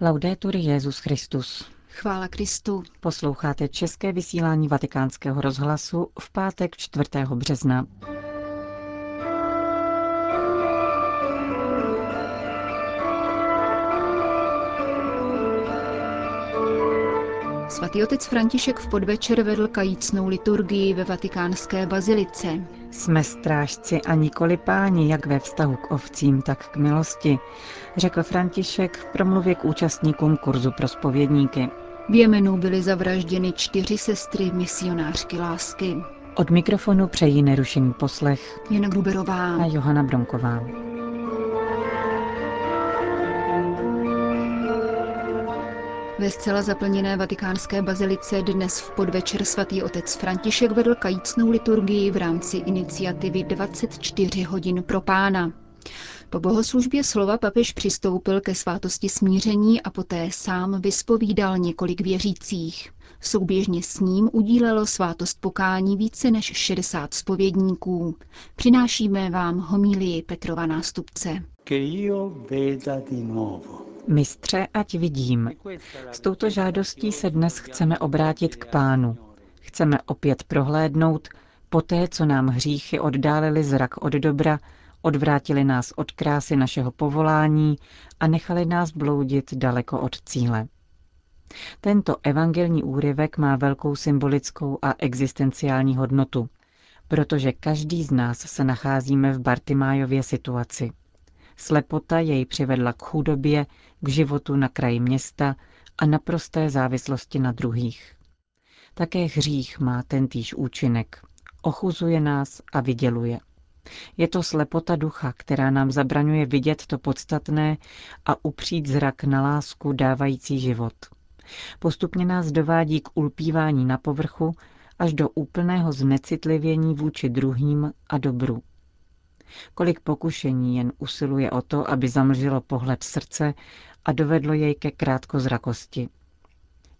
Laudetur Jezus Christus. Chvála Kristu. Posloucháte české vysílání Vatikánského rozhlasu v pátek 4. března. Svatý otec František v podvečer vedl kajícnou liturgii ve vatikánské bazilice. Jsme strážci a nikoli páni, jak ve vztahu k ovcím, tak k milosti, řekl František v promluvě k účastníkům kurzu pro spovědníky. V Jemenu byly zavražděny čtyři sestry misionářky lásky. Od mikrofonu přejí nerušený poslech Jana Gruberová a Johana Bronková. Ve zcela zaplněné vatikánské bazilice dnes v podvečer svatý otec František vedl kajícnou liturgii v rámci iniciativy 24 hodin pro pána. Po bohoslužbě slova papež přistoupil ke svátosti smíření a poté sám vyspovídal několik věřících. Souběžně s ním udílelo svátost pokání více než 60 spovědníků. Přinášíme vám homílii Petrova nástupce. Mistře, ať vidím. S touto žádostí se dnes chceme obrátit k pánu. Chceme opět prohlédnout, poté, co nám hříchy oddálili zrak od dobra, odvrátili nás od krásy našeho povolání a nechali nás bloudit daleko od cíle. Tento evangelní úryvek má velkou symbolickou a existenciální hodnotu, protože každý z nás se nacházíme v Bartimájově situaci. Slepota jej přivedla k chudobě, k životu na kraji města a naprosté závislosti na druhých. Také hřích má tentýž účinek. Ochuzuje nás a vyděluje. Je to slepota ducha, která nám zabraňuje vidět to podstatné a upřít zrak na lásku dávající život. Postupně nás dovádí k ulpívání na povrchu až do úplného znecitlivění vůči druhým a dobru. Kolik pokušení jen usiluje o to, aby zamlžilo pohled srdce a dovedlo jej ke krátkozrakosti.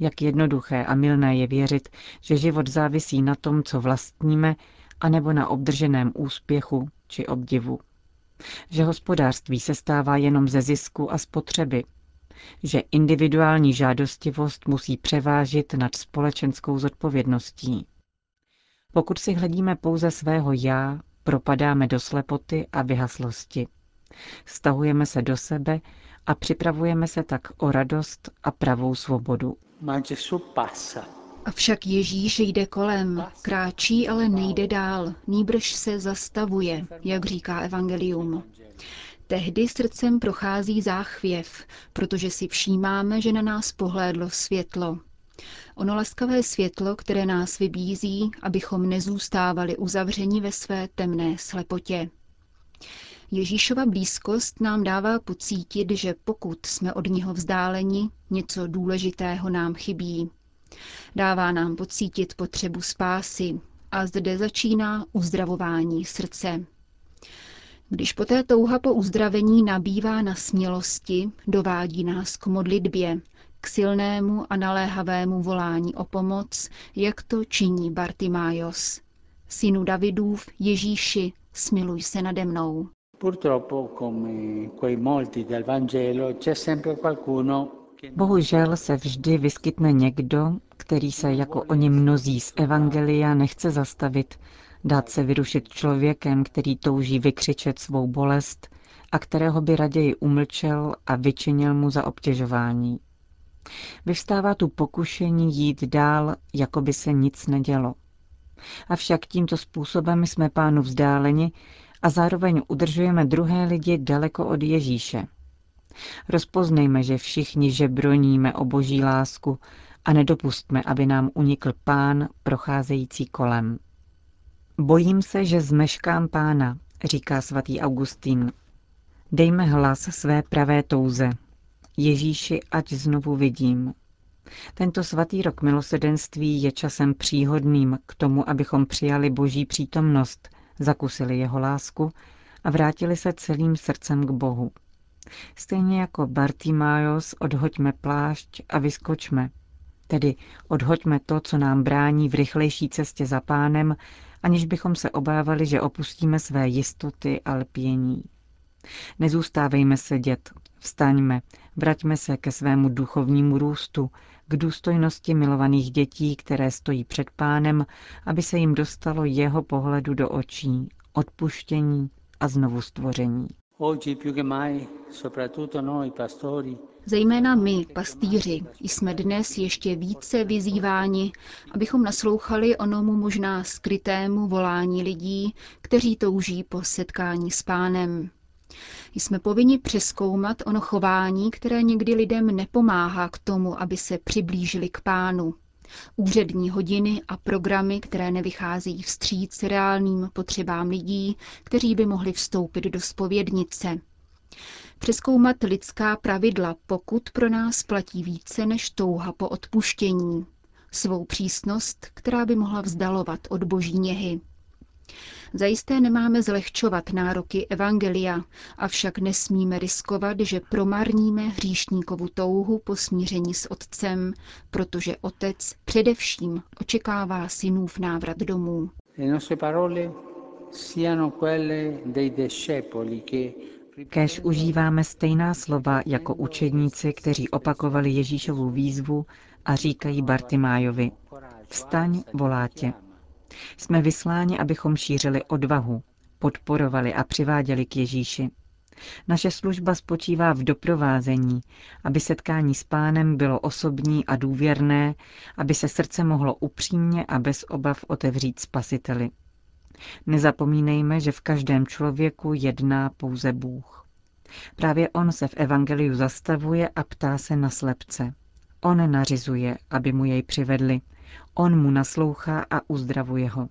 Jak jednoduché a milné je věřit, že život závisí na tom, co vlastníme, anebo na obdrženém úspěchu či obdivu. Že hospodářství se stává jenom ze zisku a spotřeby. Že individuální žádostivost musí převážit nad společenskou zodpovědností. Pokud si hledíme pouze svého já, propadáme do slepoty a vyhaslosti. Stahujeme se do sebe a připravujeme se tak o radost a pravou svobodu. Avšak Ježíš jde kolem, kráčí, ale nejde dál, nýbrž se zastavuje, jak říká Evangelium. Tehdy srdcem prochází záchvěv, protože si všímáme, že na nás pohlédlo světlo. Ono laskavé světlo, které nás vybízí, abychom nezůstávali uzavřeni ve své temné slepotě. Ježíšova blízkost nám dává pocítit, že pokud jsme od něho vzdáleni, něco důležitého nám chybí. Dává nám pocítit potřebu spásy a zde začíná uzdravování srdce. Když poté touha po uzdravení nabývá na smělosti, dovádí nás k modlitbě, k silnému a naléhavému volání o pomoc, jak to činí Bartimájos. Synu Davidův, Ježíši, smiluj se nade mnou. Bohužel se vždy vyskytne někdo, který se jako oni mnozí z Evangelia nechce zastavit, dát se vyrušit člověkem, který touží vykřičet svou bolest a kterého by raději umlčel a vyčinil mu za obtěžování. Vyvstává tu pokušení jít dál, jako by se nic nedělo. Avšak tímto způsobem jsme pánu vzdáleni a zároveň udržujeme druhé lidi daleko od Ježíše. Rozpoznejme, že všichni žebroníme o boží lásku a nedopustme, aby nám unikl pán procházející kolem. Bojím se, že zmeškám pána, říká svatý Augustín. Dejme hlas své pravé touze. Ježíši, ať znovu vidím. Tento svatý rok milosedenství je časem příhodným k tomu, abychom přijali boží přítomnost, zakusili jeho lásku a vrátili se celým srdcem k Bohu. Stejně jako Bartimájos odhoďme plášť a vyskočme. Tedy odhoďme to, co nám brání v rychlejší cestě za pánem, aniž bychom se obávali, že opustíme své jistoty a lpění. Nezůstávejme sedět, Vstaňme, vraťme se ke svému duchovnímu růstu, k důstojnosti milovaných dětí, které stojí před pánem, aby se jim dostalo jeho pohledu do očí, odpuštění a znovu stvoření. Zejména my, pastýři, jsme dnes ještě více vyzýváni, abychom naslouchali onomu možná skrytému volání lidí, kteří touží po setkání s pánem. Jsme povinni přeskoumat ono chování, které někdy lidem nepomáhá k tomu, aby se přiblížili k pánu. Úřední hodiny a programy, které nevycházejí vstříc reálným potřebám lidí, kteří by mohli vstoupit do spovědnice. Přeskoumat lidská pravidla, pokud pro nás platí více než touha po odpuštění. Svou přísnost, která by mohla vzdalovat od boží něhy. Zajisté nemáme zlehčovat nároky Evangelia, avšak nesmíme riskovat, že promarníme hříšníkovu touhu po smíření s Otcem, protože Otec především očekává synův návrat domů. Kéž užíváme stejná slova jako učedníci, kteří opakovali Ježíšovu výzvu a říkají Bartimájovi, vstaň, volátě. Jsme vysláni, abychom šířili odvahu, podporovali a přiváděli k Ježíši. Naše služba spočívá v doprovázení, aby setkání s pánem bylo osobní a důvěrné, aby se srdce mohlo upřímně a bez obav otevřít spasiteli. Nezapomínejme, že v každém člověku jedná pouze Bůh. Právě on se v Evangeliu zastavuje a ptá se na slepce. On nařizuje, aby mu jej přivedli, On mu naslouchá a uzdravuje ho.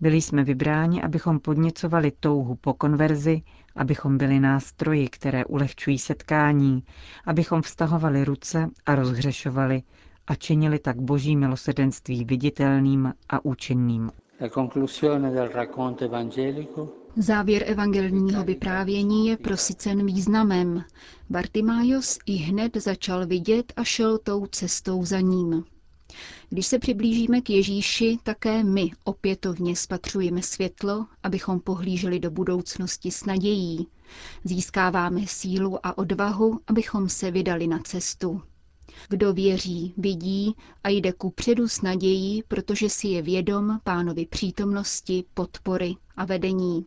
Byli jsme vybráni, abychom podněcovali touhu po konverzi, abychom byli nástroji, které ulehčují setkání, abychom vztahovali ruce a rozhřešovali a činili tak boží milosedenství viditelným a účinným. Závěr evangelního vyprávění je prosycen významem. Bartimájos i hned začal vidět a šel tou cestou za ním. Když se přiblížíme k Ježíši, také my opětovně spatřujeme světlo, abychom pohlíželi do budoucnosti s nadějí. Získáváme sílu a odvahu, abychom se vydali na cestu. Kdo věří, vidí a jde ku předu s nadějí, protože si je vědom pánovi přítomnosti, podpory a vedení.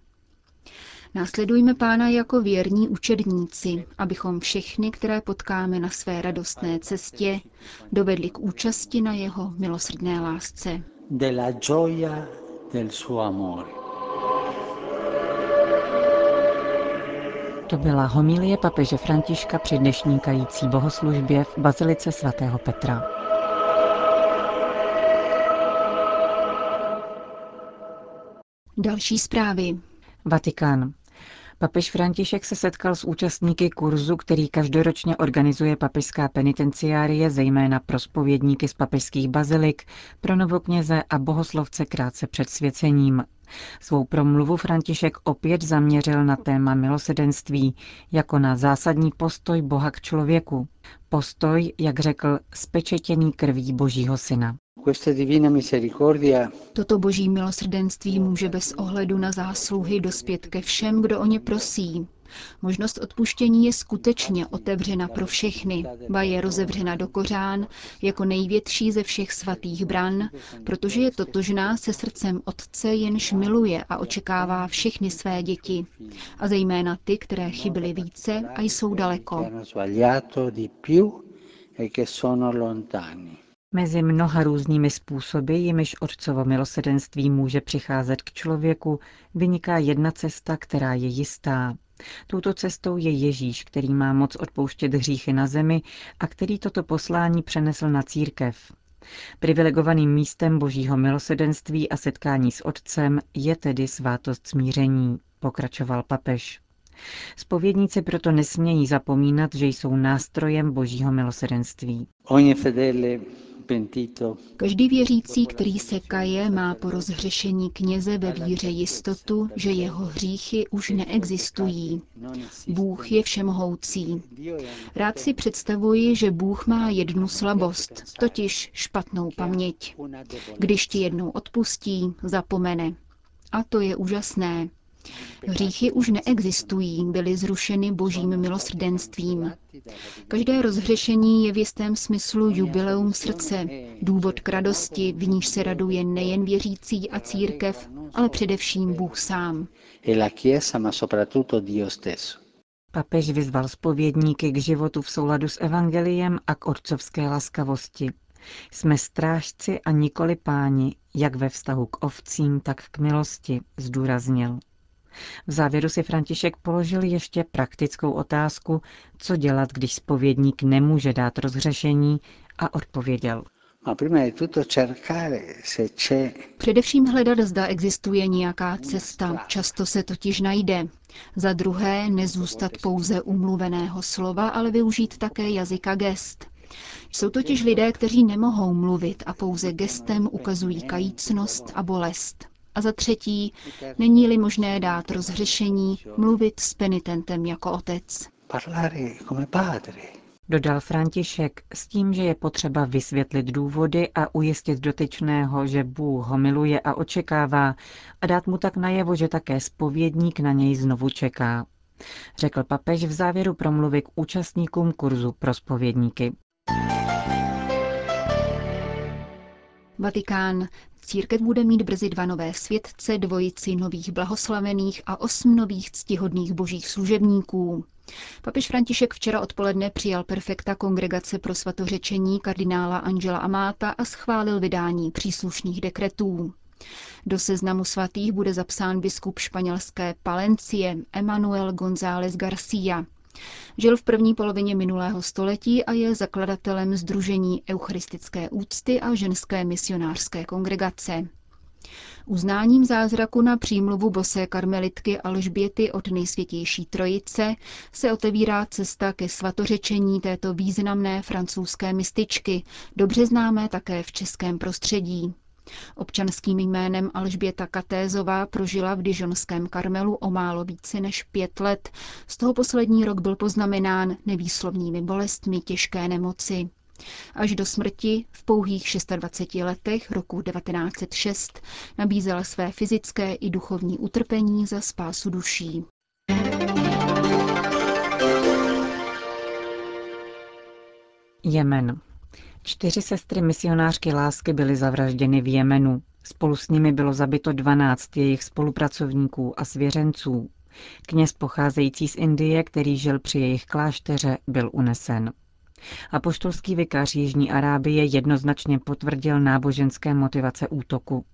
Následujme pána jako věrní učedníci, abychom všechny, které potkáme na své radostné cestě, dovedli k účasti na jeho milosrdné lásce. Della gioia del suo amore. To byla homilie papeže Františka při dnešní kající bohoslužbě v Bazilice svatého Petra. Další zprávy. Vatikán. Papež František se setkal s účastníky kurzu, který každoročně organizuje papežská penitenciárie, zejména pro spovědníky z papežských bazilik, pro novokněze a bohoslovce krátce před svěcením. Svou promluvu František opět zaměřil na téma milosedenství jako na zásadní postoj Boha k člověku. Postoj, jak řekl, spečetěný krví Božího syna. Toto boží milosrdenství může bez ohledu na zásluhy dospět ke všem, kdo o ně prosí. Možnost odpuštění je skutečně otevřena pro všechny, ba je rozevřena do kořán jako největší ze všech svatých bran, protože je totožná se srdcem Otce, jenž miluje a očekává všechny své děti, a zejména ty, které chybily více a jsou daleko. Mezi mnoha různými způsoby, jimiž Otcovo milosedenství může přicházet k člověku, vyniká jedna cesta, která je jistá. Touto cestou je Ježíš, který má moc odpouštět hříchy na zemi a který toto poslání přenesl na církev. Privilegovaným místem božího milosedenství a setkání s Otcem je tedy svátost smíření, pokračoval papež. Spovědníci proto nesmějí zapomínat, že jsou nástrojem božího milosedenství. Každý věřící, který se kaje, má po rozhřešení kněze ve víře jistotu, že jeho hříchy už neexistují. Bůh je všemohoucí. Rád si představuji, že Bůh má jednu slabost, totiž špatnou paměť. Když ti jednou odpustí, zapomene. A to je úžasné. Hříchy už neexistují, byly zrušeny božím milosrdenstvím. Každé rozhřešení je v jistém smyslu jubileum srdce, důvod k radosti, v níž se raduje nejen věřící a církev, ale především Bůh sám. Papež vyzval spovědníky k životu v souladu s evangeliem a k otcovské laskavosti. Jsme strážci a nikoli páni, jak ve vztahu k ovcím, tak k milosti, zdůraznil. V závěru si František položil ještě praktickou otázku, co dělat, když spovědník nemůže dát rozřešení a odpověděl. Především hledat, zda existuje nějaká cesta, často se totiž najde. Za druhé, nezůstat pouze umluveného slova, ale využít také jazyka gest. Jsou totiž lidé, kteří nemohou mluvit a pouze gestem ukazují kajícnost a bolest. A za třetí, není-li možné dát rozhřešení, mluvit s penitentem jako otec. Dodal František s tím, že je potřeba vysvětlit důvody a ujistit dotyčného, že Bůh ho miluje a očekává a dát mu tak najevo, že také spovědník na něj znovu čeká. Řekl papež v závěru promluvy k účastníkům kurzu pro spovědníky. Vatikán. Církev bude mít brzy dva nové světce, dvojici nových blahoslavených a osm nových ctihodných božích služebníků. Papež František včera odpoledne přijal perfekta kongregace pro svatořečení kardinála Angela Amáta a schválil vydání příslušných dekretů. Do seznamu svatých bude zapsán biskup španělské Palencie Emanuel González García. Žil v první polovině minulého století a je zakladatelem Združení eucharistické úcty a ženské misionářské kongregace. Uznáním zázraku na přímluvu bosé karmelitky Alžběty od nejsvětější trojice se otevírá cesta ke svatořečení této významné francouzské mističky, dobře známé také v českém prostředí. Občanským jménem Alžběta Katézová prožila v Dižonském Karmelu o málo více než pět let. Z toho poslední rok byl poznamenán nevýslovnými bolestmi těžké nemoci. Až do smrti v pouhých 26 letech roku 1906 nabízela své fyzické i duchovní utrpení za spásu duší. Jemen. Čtyři sestry misionářky lásky byly zavražděny v Jemenu. Spolu s nimi bylo zabito 12 jejich spolupracovníků a svěřenců. Kněz pocházející z Indie, který žil při jejich klášteře, byl unesen. A poštolský vikář Jižní Arábie jednoznačně potvrdil náboženské motivace útoku.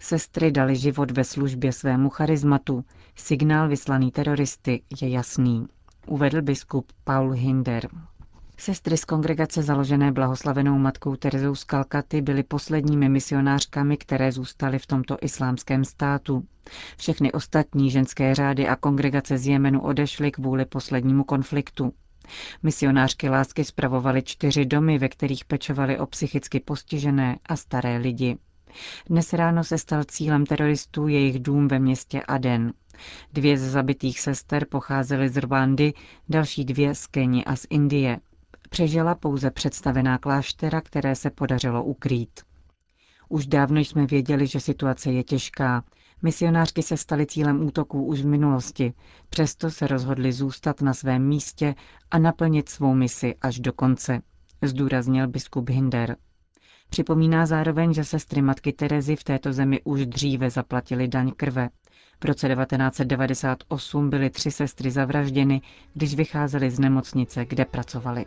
Sestry dali život ve službě svému charizmatu. Signál vyslaný teroristy je jasný, uvedl biskup Paul Hinder. Sestry z kongregace založené blahoslavenou matkou Terezou z Kalkaty byly posledními misionářkami, které zůstaly v tomto islámském státu. Všechny ostatní ženské řády a kongregace z Jemenu odešly kvůli poslednímu konfliktu. Misionářky lásky spravovaly čtyři domy, ve kterých pečovali o psychicky postižené a staré lidi. Dnes ráno se stal cílem teroristů jejich dům ve městě Aden. Dvě z zabitých sester pocházely z Rwandy, další dvě z Keni a z Indie. Přežila pouze představená kláštera, které se podařilo ukrýt. Už dávno jsme věděli, že situace je těžká. Misionářky se staly cílem útoků už v minulosti, přesto se rozhodli zůstat na svém místě a naplnit svou misi až do konce, zdůraznil biskup Hinder. Připomíná zároveň, že sestry matky Terezy v této zemi už dříve zaplatili daň krve. V roce 1998 byly tři sestry zavražděny, když vycházely z nemocnice, kde pracovali.